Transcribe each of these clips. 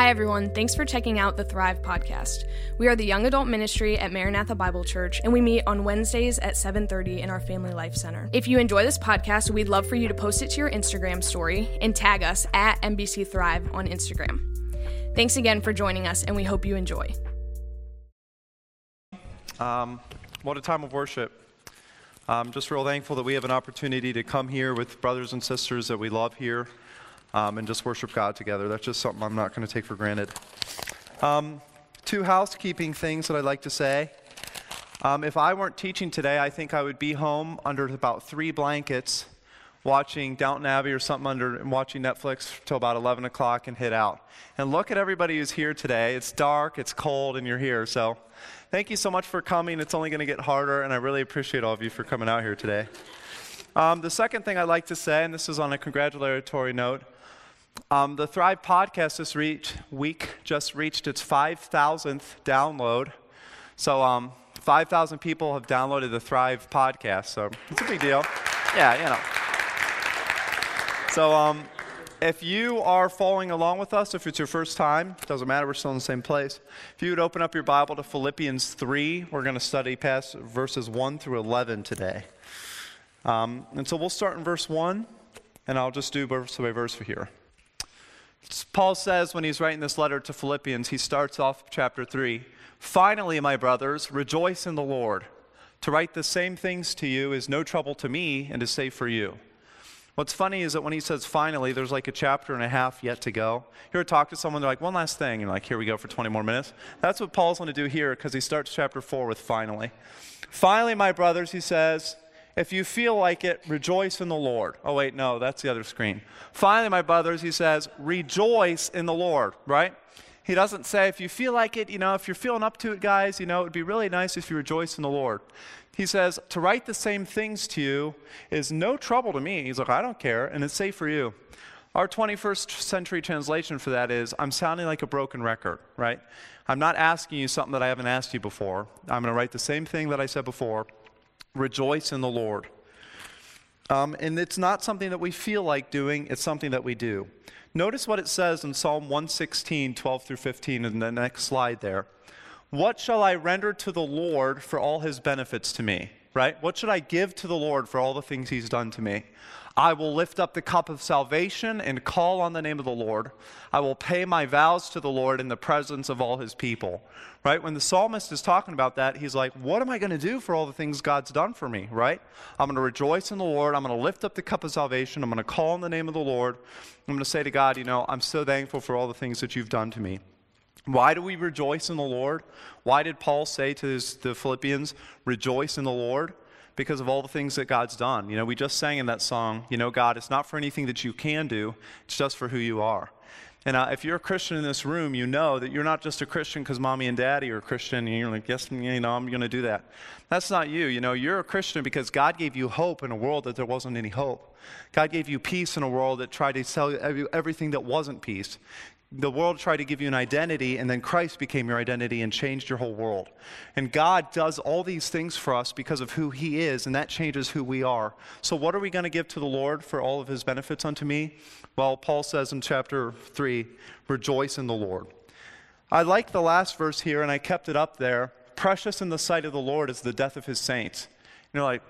Hi, everyone. Thanks for checking out the Thrive podcast. We are the young adult ministry at Maranatha Bible Church, and we meet on Wednesdays at 7.30 in our Family Life Center. If you enjoy this podcast, we'd love for you to post it to your Instagram story and tag us at MBC Thrive on Instagram. Thanks again for joining us, and we hope you enjoy. Um, what a time of worship. I'm just real thankful that we have an opportunity to come here with brothers and sisters that we love here um, and just worship God together. That's just something I'm not going to take for granted. Um, two housekeeping things that I'd like to say. Um, if I weren't teaching today, I think I would be home under about three blankets watching Downton Abbey or something under and watching Netflix till about 11 o'clock and hit out. And look at everybody who's here today. It's dark, it's cold, and you're here. So thank you so much for coming. It's only going to get harder, and I really appreciate all of you for coming out here today. Um, the second thing I'd like to say, and this is on a congratulatory note, um, the Thrive podcast this reach, week just reached its 5,000th download. So um, 5,000 people have downloaded the Thrive podcast. So it's a big deal. Yeah, you know. So um, if you are following along with us, if it's your first time, it doesn't matter, we're still in the same place. If you would open up your Bible to Philippians 3, we're going to study past verses 1 through 11 today. Um, and so we'll start in verse 1, and I'll just do verse by verse for here. Paul says when he's writing this letter to Philippians, he starts off chapter 3 Finally, my brothers, rejoice in the Lord. To write the same things to you is no trouble to me and is safe for you. What's funny is that when he says finally, there's like a chapter and a half yet to go. Ever talk to someone, they're like, one last thing, and like, here we go for 20 more minutes. That's what Paul's going to do here because he starts chapter 4 with finally. Finally, my brothers, he says, if you feel like it, rejoice in the Lord. Oh, wait, no, that's the other screen. Finally, my brothers, he says, rejoice in the Lord, right? He doesn't say, if you feel like it, you know, if you're feeling up to it, guys, you know, it would be really nice if you rejoice in the Lord. He says, to write the same things to you is no trouble to me. He's like, I don't care, and it's safe for you. Our 21st century translation for that is, I'm sounding like a broken record, right? I'm not asking you something that I haven't asked you before. I'm going to write the same thing that I said before rejoice in the Lord. Um, and it's not something that we feel like doing, it's something that we do. Notice what it says in Psalm 116, 12 through 15, in the next slide there. What shall I render to the Lord for all his benefits to me? Right? What should I give to the Lord for all the things he's done to me? I will lift up the cup of salvation and call on the name of the Lord. I will pay my vows to the Lord in the presence of all his people. Right? When the psalmist is talking about that, he's like, What am I going to do for all the things God's done for me? Right? I'm going to rejoice in the Lord. I'm going to lift up the cup of salvation. I'm going to call on the name of the Lord. I'm going to say to God, You know, I'm so thankful for all the things that you've done to me. Why do we rejoice in the Lord? Why did Paul say to his, the Philippians, Rejoice in the Lord? because of all the things that God's done. You know, we just sang in that song, you know, God, it's not for anything that you can do, it's just for who you are. And uh, if you're a Christian in this room, you know that you're not just a Christian because mommy and daddy are Christian, and you're like, yes, you know, I'm going to do that. That's not you. You know, you're a Christian because God gave you hope in a world that there wasn't any hope. God gave you peace in a world that tried to sell you everything that wasn't peace the world tried to give you an identity, and then Christ became your identity and changed your whole world. And God does all these things for us because of who He is, and that changes who we are. So, what are we going to give to the Lord for all of His benefits unto me? Well, Paul says in chapter 3, rejoice in the Lord. I like the last verse here, and I kept it up there. Precious in the sight of the Lord is the death of His saints. You know, like,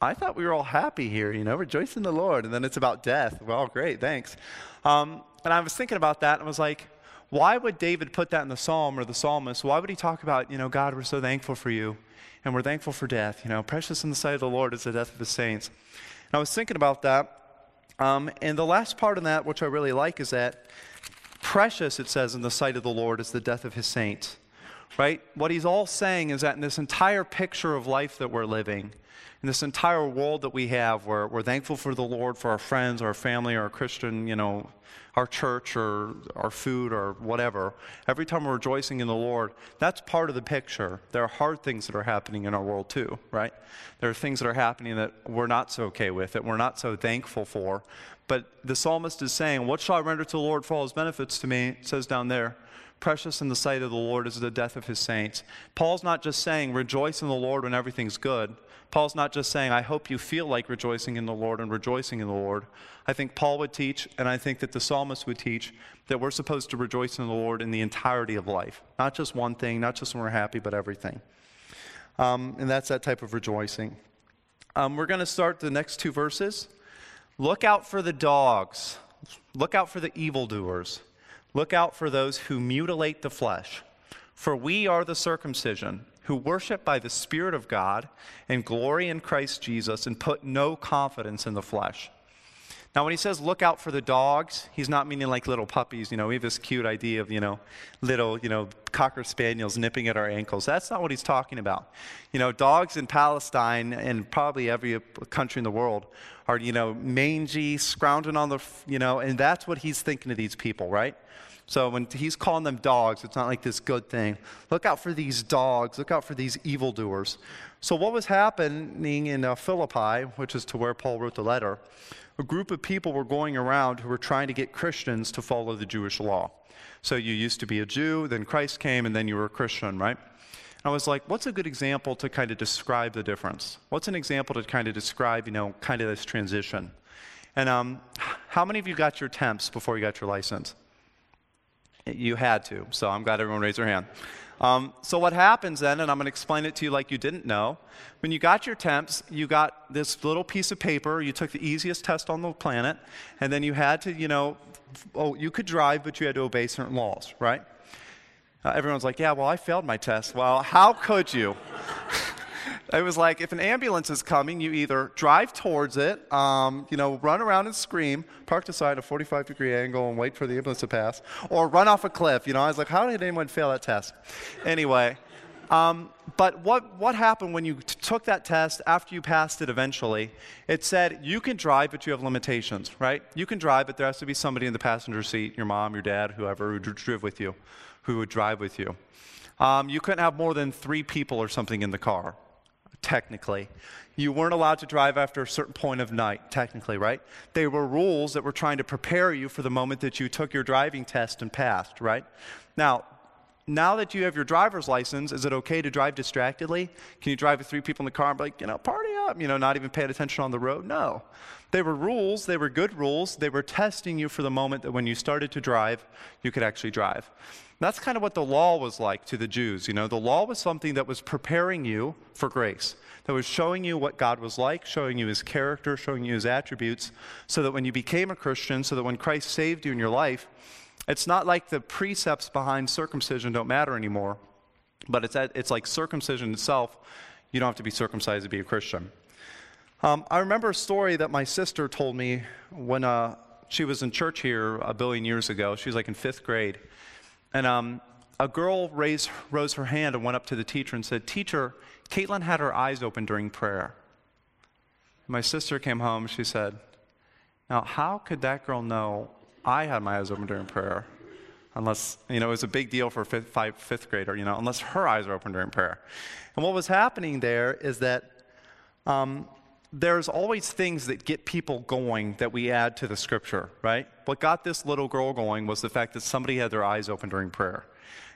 I thought we were all happy here, you know, rejoice in the Lord. And then it's about death. Well, great, thanks. Um, and I was thinking about that and I was like, why would David put that in the psalm or the psalmist? Why would he talk about, you know, God, we're so thankful for you and we're thankful for death? You know, precious in the sight of the Lord is the death of his saints. And I was thinking about that. Um, and the last part of that, which I really like, is that precious, it says, in the sight of the Lord is the death of his saints. Right? What he's all saying is that in this entire picture of life that we're living, in this entire world that we have, where we're thankful for the Lord, for our friends, our family, our Christian, you know, our church or our food or whatever, every time we're rejoicing in the Lord, that's part of the picture. There are hard things that are happening in our world too, right? There are things that are happening that we're not so okay with, that we're not so thankful for. But the psalmist is saying, What shall I render to the Lord for all his benefits to me? It says down there, Precious in the sight of the Lord is the death of his saints. Paul's not just saying, rejoice in the Lord when everything's good. Paul's not just saying, I hope you feel like rejoicing in the Lord and rejoicing in the Lord. I think Paul would teach, and I think that the psalmist would teach, that we're supposed to rejoice in the Lord in the entirety of life. Not just one thing, not just when we're happy, but everything. Um, and that's that type of rejoicing. Um, we're going to start the next two verses. Look out for the dogs, look out for the evildoers. Look out for those who mutilate the flesh. For we are the circumcision, who worship by the Spirit of God and glory in Christ Jesus and put no confidence in the flesh. Now, when he says look out for the dogs, he's not meaning like little puppies. You know, we have this cute idea of, you know, little, you know, cocker spaniels nipping at our ankles. That's not what he's talking about. You know, dogs in Palestine and probably every country in the world are, you know, mangy, scrounging on the, you know, and that's what he's thinking of these people, right? So when he's calling them dogs, it's not like this good thing. Look out for these dogs. Look out for these evildoers. So what was happening in uh, Philippi, which is to where Paul wrote the letter, a group of people were going around who were trying to get Christians to follow the Jewish law. So you used to be a Jew, then Christ came, and then you were a Christian, right? I was like, what's a good example to kind of describe the difference? What's an example to kind of describe, you know, kind of this transition? And um, how many of you got your temps before you got your license? You had to, so I'm glad everyone raised their hand. Um, so what happens then, and I'm going to explain it to you like you didn't know, when you got your temps, you got this little piece of paper. You took the easiest test on the planet, and then you had to, you know, oh, you could drive, but you had to obey certain laws, right? Uh, everyone's like, yeah, well, I failed my test. Well, how could you? It was like if an ambulance is coming, you either drive towards it, um, you know, run around and scream, park aside at a 45 degree angle and wait for the ambulance to pass, or run off a cliff. You know, I was like, how did anyone fail that test? Anyway, um, but what, what happened when you t- took that test after you passed it eventually? It said you can drive, but you have limitations, right? You can drive, but there has to be somebody in the passenger seat your mom, your dad, whoever who drove with you, who would drive with you. Um, you couldn't have more than three people or something in the car technically. You weren't allowed to drive after a certain point of night, technically, right? They were rules that were trying to prepare you for the moment that you took your driving test and passed, right? Now, now that you have your driver's license, is it okay to drive distractedly? Can you drive with three people in the car and be like, you know, party up, you know, not even paying attention on the road? No. They were rules, they were good rules. They were testing you for the moment that when you started to drive, you could actually drive. That's kind of what the law was like to the Jews. You know, the law was something that was preparing you for grace, that was showing you what God was like, showing you his character, showing you his attributes, so that when you became a Christian, so that when Christ saved you in your life, it's not like the precepts behind circumcision don't matter anymore, but it's, at, it's like circumcision itself. You don't have to be circumcised to be a Christian. Um, I remember a story that my sister told me when uh, she was in church here a billion years ago. She was like in fifth grade. And um, a girl raised, rose her hand and went up to the teacher and said, Teacher, Caitlin had her eyes open during prayer. My sister came home. She said, Now, how could that girl know I had my eyes open during prayer? Unless, you know, it was a big deal for a fifth, five, fifth grader, you know, unless her eyes are open during prayer. And what was happening there is that um, there's always things that get people going that we add to the scripture, right? What got this little girl going was the fact that somebody had their eyes open during prayer.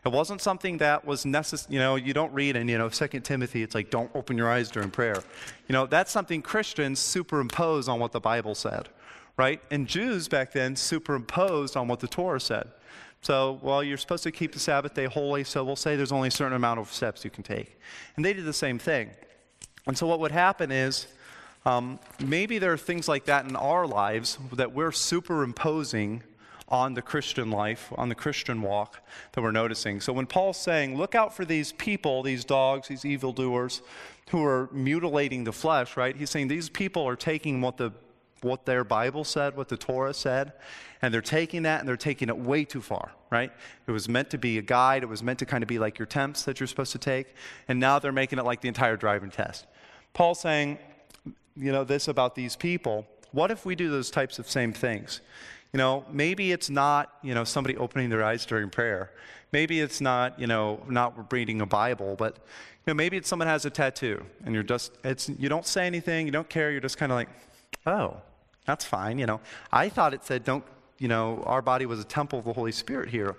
It wasn't something that was necessary. You know, you don't read in, you know, 2 Timothy, it's like, don't open your eyes during prayer. You know, that's something Christians superimpose on what the Bible said, right? And Jews back then superimposed on what the Torah said. So, well, you're supposed to keep the Sabbath day holy, so we'll say there's only a certain amount of steps you can take. And they did the same thing. And so what would happen is, um, maybe there are things like that in our lives that we're superimposing on the Christian life, on the Christian walk that we're noticing. So when Paul's saying, look out for these people, these dogs, these evildoers who are mutilating the flesh, right? He's saying these people are taking what the what their Bible said, what the Torah said, and they're taking that and they're taking it way too far, right? It was meant to be a guide, it was meant to kind of be like your temps that you're supposed to take, and now they're making it like the entire driving test. Paul's saying, you know, this about these people. What if we do those types of same things? You know, maybe it's not, you know, somebody opening their eyes during prayer. Maybe it's not, you know, not reading a Bible, but you know, maybe it's someone has a tattoo and you're just it's you don't say anything, you don't care, you're just kind of like, "Oh, that's fine, you know. I thought it said don't, you know, our body was a temple of the Holy Spirit here.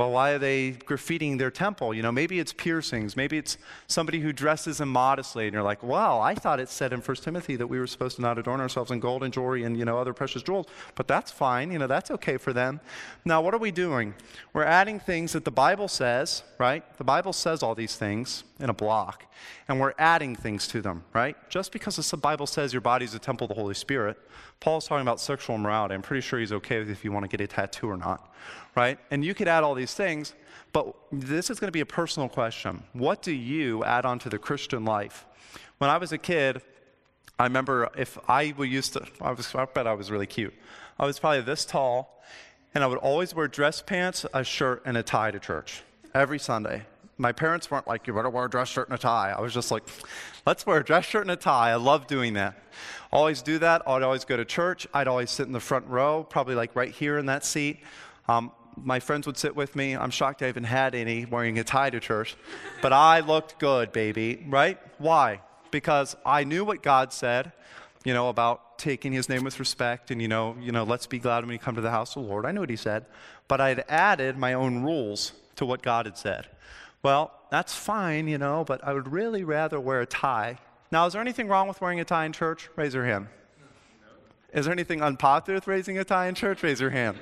Well, why are they graffitiing their temple? You know, maybe it's piercings. Maybe it's somebody who dresses immodestly. And you're like, well, I thought it said in 1 Timothy that we were supposed to not adorn ourselves in gold and jewelry and, you know, other precious jewels. But that's fine. You know, that's okay for them. Now, what are we doing? We're adding things that the Bible says, right? The Bible says all these things in a block. And we're adding things to them, right? Just because the Bible says your body's a temple of the Holy Spirit, Paul's talking about sexual immorality. I'm pretty sure he's okay with if you want to get a tattoo or not, right? And you could add all these things, but this is going to be a personal question. What do you add on to the Christian life? When I was a kid, I remember if I used to, I, was, I bet I was really cute. I was probably this tall, and I would always wear dress pants, a shirt, and a tie to church every Sunday. My parents weren't like, you better wear a dress shirt and a tie. I was just like, let's wear a dress shirt and a tie. I love doing that. Always do that. I'd always go to church. I'd always sit in the front row, probably like right here in that seat. Um, my friends would sit with me. I'm shocked I even had any wearing a tie to church. But I looked good, baby, right? Why? Because I knew what God said, you know, about taking his name with respect and, you know, you know, let's be glad when you come to the house of the Lord. I knew what he said. But I'd added my own rules to what God had said. Well, that's fine, you know, but I would really rather wear a tie. Now, is there anything wrong with wearing a tie in church? Raise your hand. Is there anything unpopular with raising a tie in church? Raise your hand.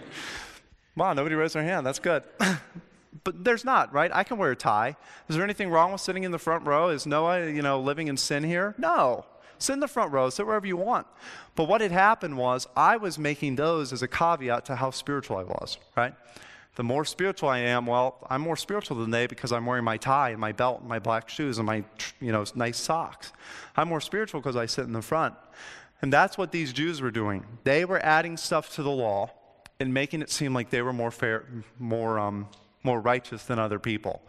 Wow, nobody raised their hand. That's good. but there's not, right? I can wear a tie. Is there anything wrong with sitting in the front row? Is Noah, you know, living in sin here? No. Sit in the front row, sit wherever you want. But what had happened was I was making those as a caveat to how spiritual I was, right? The more spiritual I am, well, I'm more spiritual than they because I'm wearing my tie and my belt and my black shoes and my, you know, nice socks. I'm more spiritual because I sit in the front. And that's what these Jews were doing. They were adding stuff to the law and making it seem like they were more fair, more, um, more righteous than other people.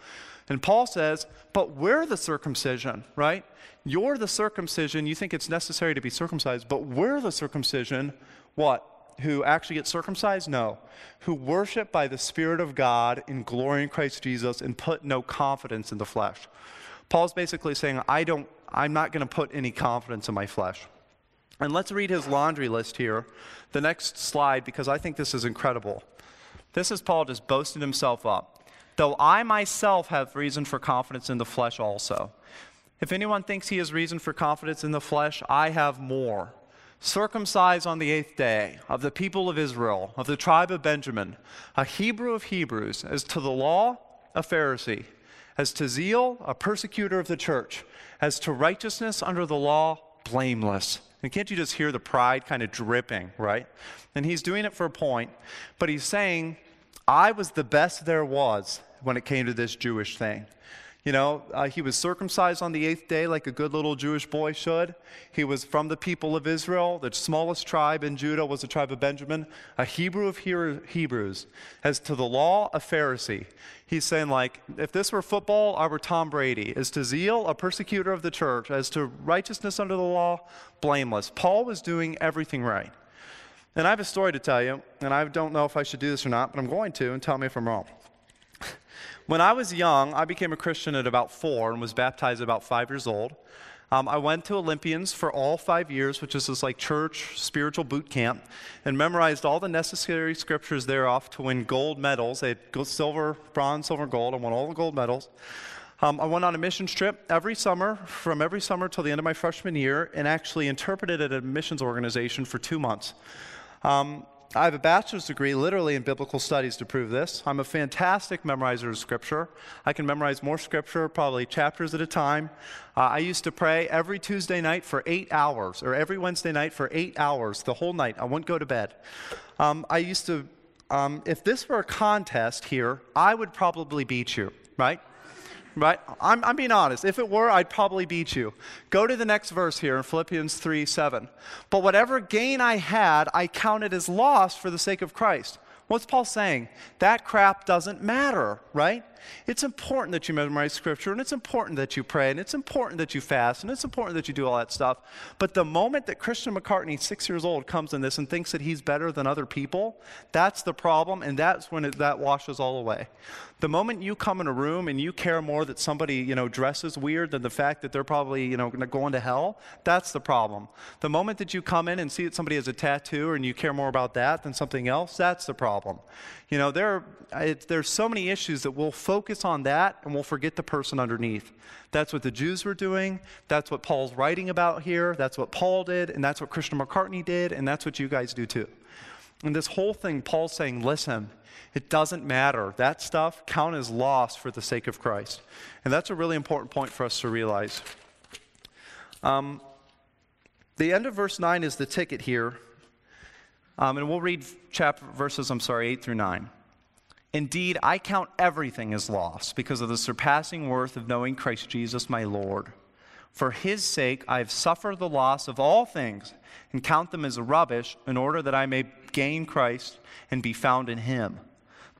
And Paul says, but we're the circumcision, right? You're the circumcision. You think it's necessary to be circumcised, but we're the circumcision. What? Who actually get circumcised? No. Who worship by the Spirit of God in glory in Christ Jesus and put no confidence in the flesh. Paul's basically saying, I don't, I'm not going to put any confidence in my flesh. And let's read his laundry list here, the next slide, because I think this is incredible. This is Paul just boasting himself up. Though I myself have reason for confidence in the flesh also. If anyone thinks he has reason for confidence in the flesh, I have more circumcised on the eighth day, of the people of Israel, of the tribe of Benjamin, a Hebrew of Hebrews, as to the law, a Pharisee, as to zeal, a persecutor of the church, as to righteousness under the law, blameless. And can't you just hear the pride kind of dripping, right? And he's doing it for a point, but he's saying, I was the best there was when it came to this Jewish thing. You know, uh, he was circumcised on the eighth day like a good little Jewish boy should. He was from the people of Israel. The smallest tribe in Judah was the tribe of Benjamin, a Hebrew of Hebrews. As to the law, a Pharisee. He's saying, like, if this were football, I were Tom Brady. As to zeal, a persecutor of the church. As to righteousness under the law, blameless. Paul was doing everything right. And I have a story to tell you, and I don't know if I should do this or not, but I'm going to, and tell me if I'm wrong. When I was young, I became a Christian at about four and was baptized about five years old. Um, I went to Olympians for all five years, which is this like church spiritual boot camp, and memorized all the necessary scriptures thereof to win gold medals. They had silver, bronze, silver, gold. I won all the gold medals. Um, I went on a missions trip every summer, from every summer till the end of my freshman year, and actually interpreted at a missions organization for two months. Um, I have a bachelor's degree literally in biblical studies to prove this. I'm a fantastic memorizer of scripture. I can memorize more scripture, probably chapters at a time. Uh, I used to pray every Tuesday night for eight hours, or every Wednesday night for eight hours, the whole night. I wouldn't go to bed. Um, I used to, um, if this were a contest here, I would probably beat you, right? Right? I'm, I'm, being honest. If it were, I'd probably beat you. Go to the next verse here in Philippians 3 7. But whatever gain I had, I counted as loss for the sake of Christ. What's Paul saying? That crap doesn't matter, right? It's important that you memorize scripture, and it's important that you pray, and it's important that you fast, and it's important that you do all that stuff. But the moment that Christian McCartney, six years old, comes in this and thinks that he's better than other people, that's the problem, and that's when it, that washes all away. The moment you come in a room and you care more that somebody, you know, dresses weird than the fact that they're probably, you know, going to hell, that's the problem. The moment that you come in and see that somebody has a tattoo and you care more about that than something else, that's the problem. You know, there, it, there's so many issues that we'll focus on that and we'll forget the person underneath. That's what the Jews were doing. That's what Paul's writing about here. That's what Paul did, and that's what Christian McCartney did, and that's what you guys do too. And this whole thing, Paul's saying, listen, it doesn't matter. That stuff count as loss for the sake of Christ. And that's a really important point for us to realize. Um, the end of verse 9 is the ticket here. Um, and we'll read chapter verses, I'm sorry, 8 through 9. Indeed, I count everything as loss because of the surpassing worth of knowing Christ Jesus my Lord. For his sake, I have suffered the loss of all things and count them as rubbish in order that I may gain Christ and be found in him.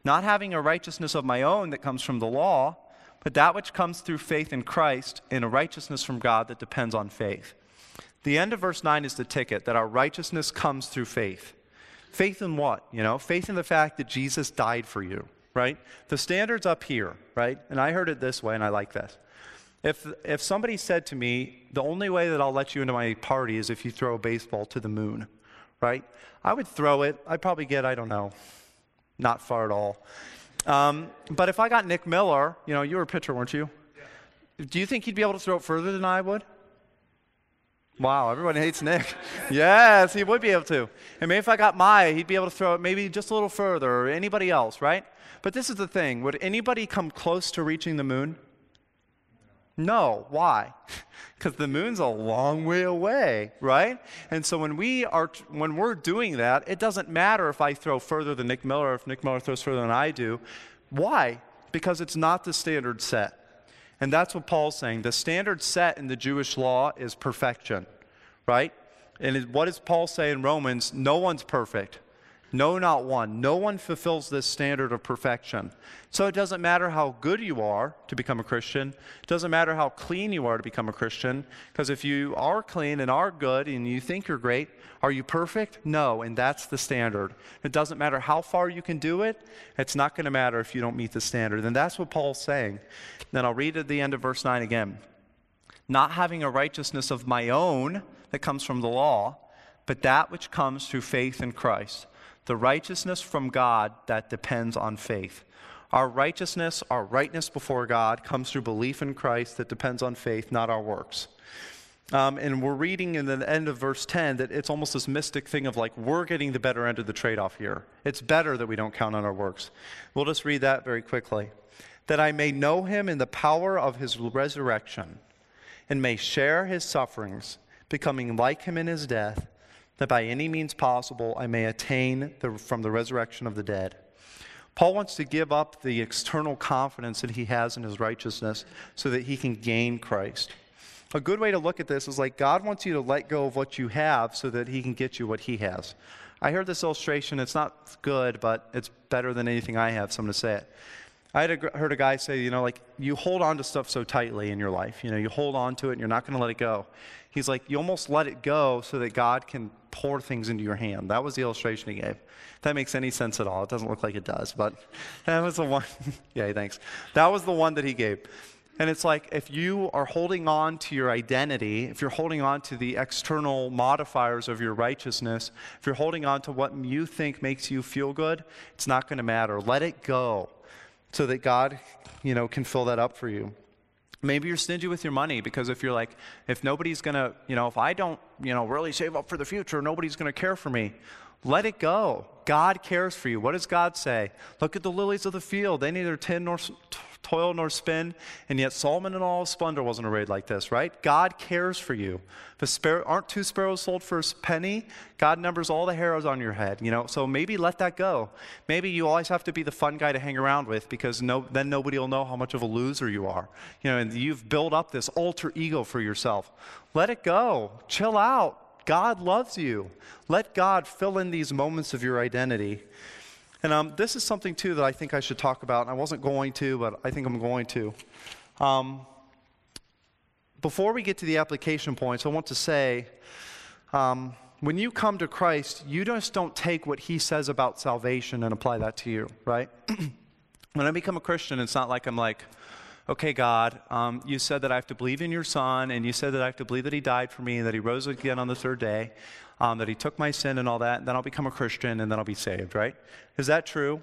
Not having a righteousness of my own that comes from the law, but that which comes through faith in Christ in a righteousness from God that depends on faith. The end of verse 9 is the ticket that our righteousness comes through faith. Faith in what? You know, faith in the fact that Jesus died for you, right? The standard's up here, right? And I heard it this way, and I like this. If, if somebody said to me, the only way that I'll let you into my party is if you throw a baseball to the moon, right? I would throw it. I'd probably get, I don't know, not far at all. Um, but if I got Nick Miller, you know, you were a pitcher, weren't you? Yeah. Do you think he'd be able to throw it further than I would? Wow, everyone hates Nick. yes, he would be able to. And maybe if I got Maya, he'd be able to throw it maybe just a little further, or anybody else, right? But this is the thing would anybody come close to reaching the moon? No. Why? Because the moon's a long way away, right? And so when we are when we're doing that, it doesn't matter if I throw further than Nick Miller, or if Nick Miller throws further than I do. Why? Because it's not the standard set. And that's what Paul's saying. The standard set in the Jewish law is perfection, right? And what does Paul say in Romans? No one's perfect. No, not one. No one fulfills this standard of perfection. So it doesn't matter how good you are to become a Christian. It doesn't matter how clean you are to become a Christian. Because if you are clean and are good and you think you're great, are you perfect? No, and that's the standard. It doesn't matter how far you can do it. It's not going to matter if you don't meet the standard. And that's what Paul's saying. Then I'll read at the end of verse 9 again. Not having a righteousness of my own that comes from the law, but that which comes through faith in Christ the righteousness from God that depends on faith. Our righteousness, our rightness before God, comes through belief in Christ that depends on faith, not our works. Um, and we're reading in the end of verse 10 that it's almost this mystic thing of like, we're getting the better end of the trade off here. It's better that we don't count on our works. We'll just read that very quickly. That I may know him in the power of his resurrection and may share his sufferings, becoming like him in his death that by any means possible I may attain the, from the resurrection of the dead. Paul wants to give up the external confidence that he has in his righteousness so that he can gain Christ. A good way to look at this is like God wants you to let go of what you have so that he can get you what he has. I heard this illustration. It's not good, but it's better than anything I have, so I'm going to say it. I had a, heard a guy say, you know, like you hold on to stuff so tightly in your life. You know, you hold on to it and you're not going to let it go. He's like, you almost let it go so that God can pour things into your hand. That was the illustration he gave. If that makes any sense at all. It doesn't look like it does, but that was the one. yeah, thanks. That was the one that he gave. And it's like if you are holding on to your identity, if you're holding on to the external modifiers of your righteousness, if you're holding on to what you think makes you feel good, it's not going to matter. Let it go so that God, you know, can fill that up for you. Maybe you're stingy with your money because if you're like, if nobody's going to, you know, if I don't, you know, really save up for the future, nobody's going to care for me. Let it go. God cares for you. What does God say? Look at the lilies of the field. They neither tend nor toil nor spin, and yet Solomon in all splendor wasn't arrayed like this, right? God cares for you. The aren't two sparrows sold for a penny? God numbers all the hairs on your head, you know. So maybe let that go. Maybe you always have to be the fun guy to hang around with because no, then nobody will know how much of a loser you are. You know, and you've built up this alter ego for yourself. Let it go. Chill out. God loves you. Let God fill in these moments of your identity. And um, this is something, too, that I think I should talk about. And I wasn't going to, but I think I'm going to. Um, before we get to the application points, I want to say um, when you come to Christ, you just don't take what he says about salvation and apply that to you, right? when I become a Christian, it's not like I'm like, okay, God, um, you said that I have to believe in your Son, and you said that I have to believe that He died for me, and that He rose again on the third day, um, that He took my sin and all that, and then I'll become a Christian, and then I'll be saved, right? Is that true?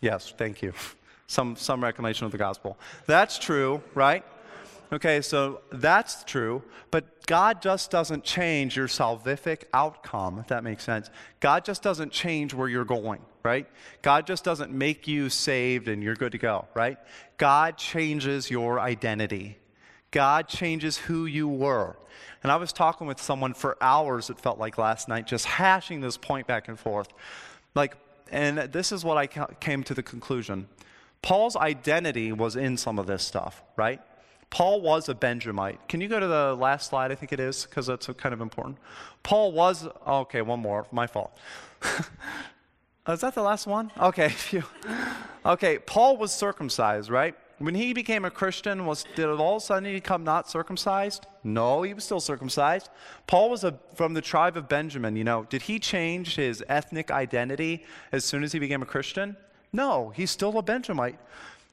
Yes, thank you. Some, some reclamation of the gospel. That's true, right? Okay, so that's true, but God just doesn't change your salvific outcome, if that makes sense. God just doesn't change where you're going, right? God just doesn't make you saved and you're good to go, right? God changes your identity. God changes who you were. And I was talking with someone for hours, it felt like last night, just hashing this point back and forth. Like, and this is what I came to the conclusion. Paul's identity was in some of this stuff, right? Paul was a Benjamite. Can you go to the last slide? I think it is, because that's kind of important. Paul was, okay, one more, my fault. is that the last one? Okay, okay, Paul was circumcised, right? When he became a Christian, was did all of a sudden he become not circumcised? No, he was still circumcised. Paul was a, from the tribe of Benjamin. You know, did he change his ethnic identity as soon as he became a Christian? No, he's still a Benjamite.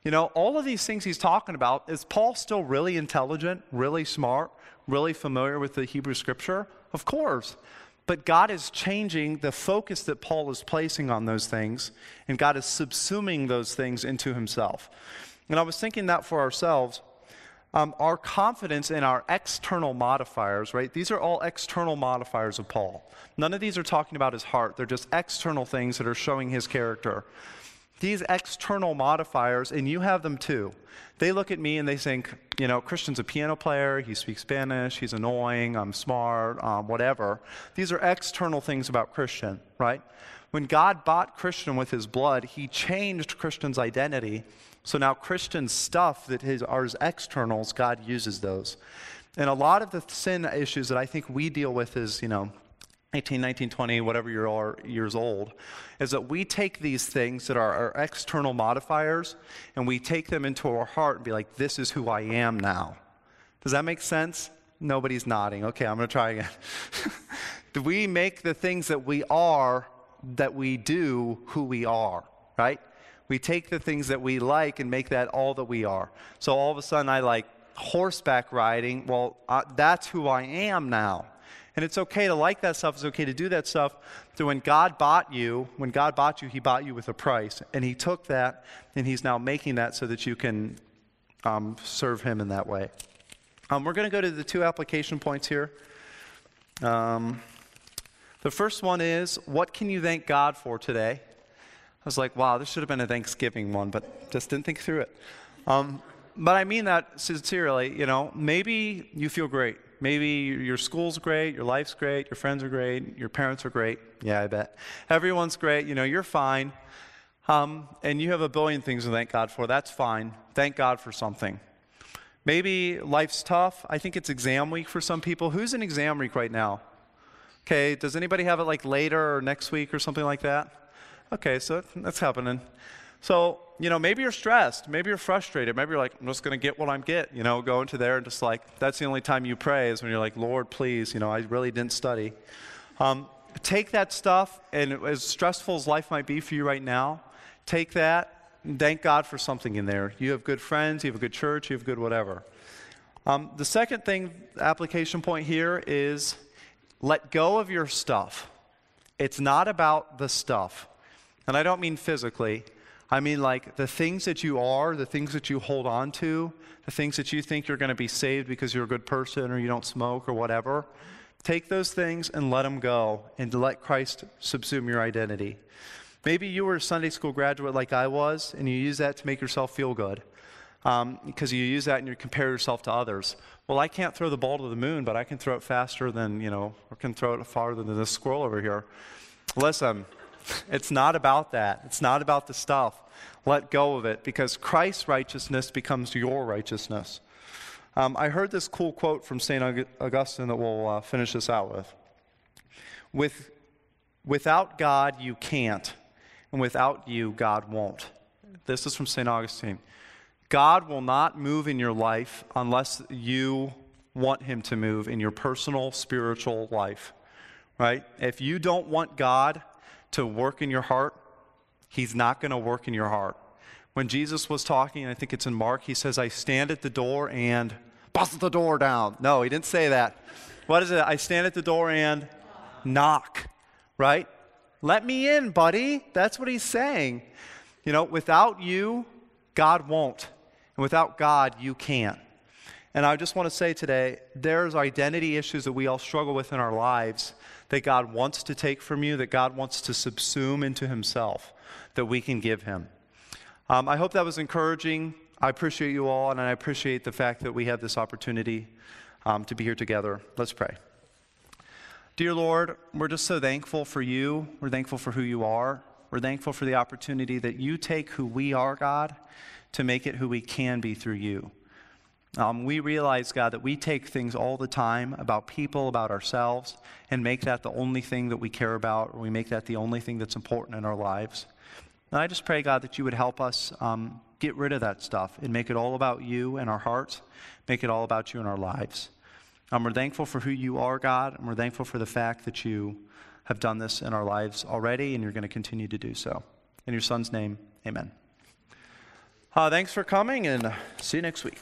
You know, all of these things he's talking about, is Paul still really intelligent, really smart, really familiar with the Hebrew scripture? Of course. But God is changing the focus that Paul is placing on those things, and God is subsuming those things into himself. And I was thinking that for ourselves, um, our confidence in our external modifiers, right? These are all external modifiers of Paul. None of these are talking about his heart, they're just external things that are showing his character these external modifiers, and you have them too. They look at me and they think, you know, Christian's a piano player, he speaks Spanish, he's annoying, I'm smart, um, whatever. These are external things about Christian, right? When God bought Christian with his blood, he changed Christian's identity. So now Christian stuff that is his externals, God uses those. And a lot of the sin issues that I think we deal with is, you know, 18, 19, 20, whatever you are years old, is that we take these things that are our external modifiers and we take them into our heart and be like, this is who I am now. Does that make sense? Nobody's nodding. Okay, I'm going to try again. do we make the things that we are, that we do, who we are, right? We take the things that we like and make that all that we are. So all of a sudden, I like horseback riding. Well, uh, that's who I am now. And it's okay to like that stuff. It's okay to do that stuff. So when God bought you, when God bought you, He bought you with a price. And He took that and He's now making that so that you can um, serve Him in that way. Um, we're going to go to the two application points here. Um, the first one is what can you thank God for today? I was like, wow, this should have been a Thanksgiving one, but just didn't think through it. Um, but I mean that sincerely. You know, maybe you feel great. Maybe your school's great, your life's great, your friends are great, your parents are great. Yeah, I bet. Everyone's great. You know, you're fine. Um, and you have a billion things to thank God for. That's fine. Thank God for something. Maybe life's tough. I think it's exam week for some people. Who's in exam week right now? Okay, does anybody have it like later or next week or something like that? Okay, so that's happening. So, you know, maybe you're stressed. Maybe you're frustrated. Maybe you're like, I'm just going to get what I'm get. You know, go into there and just like, that's the only time you pray is when you're like, Lord, please, you know, I really didn't study. Um, take that stuff, and as stressful as life might be for you right now, take that and thank God for something in there. You have good friends, you have a good church, you have good whatever. Um, the second thing, application point here is let go of your stuff. It's not about the stuff. And I don't mean physically. I mean, like the things that you are, the things that you hold on to, the things that you think you're going to be saved because you're a good person or you don't smoke or whatever. Take those things and let them go and let Christ subsume your identity. Maybe you were a Sunday school graduate like I was, and you use that to make yourself feel good um, because you use that and you compare yourself to others. Well, I can't throw the ball to the moon, but I can throw it faster than, you know, or can throw it farther than this squirrel over here. Listen, it's not about that. It's not about the stuff. Let go of it because Christ's righteousness becomes your righteousness. Um, I heard this cool quote from St. Augustine that we'll uh, finish this out with. with. Without God, you can't, and without you, God won't. This is from St. Augustine. God will not move in your life unless you want Him to move in your personal spiritual life, right? If you don't want God to work in your heart, He's not going to work in your heart. When Jesus was talking, I think it's in Mark, he says, I stand at the door and bust the door down. No, he didn't say that. What is it? I stand at the door and knock, right? Let me in, buddy. That's what he's saying. You know, without you, God won't. And without God, you can't. And I just want to say today there's identity issues that we all struggle with in our lives that God wants to take from you, that God wants to subsume into Himself, that we can give Him. Um, I hope that was encouraging. I appreciate you all, and I appreciate the fact that we have this opportunity um, to be here together. Let's pray. Dear Lord, we're just so thankful for you. We're thankful for who you are. We're thankful for the opportunity that you take who we are, God, to make it who we can be through you. Um, we realize, God, that we take things all the time about people, about ourselves, and make that the only thing that we care about, or we make that the only thing that's important in our lives. And I just pray, God, that you would help us um, get rid of that stuff and make it all about you and our hearts, make it all about you and our lives. Um, we're thankful for who you are, God, and we're thankful for the fact that you have done this in our lives already, and you're going to continue to do so. In your son's name, amen. Uh, thanks for coming, and see you next week.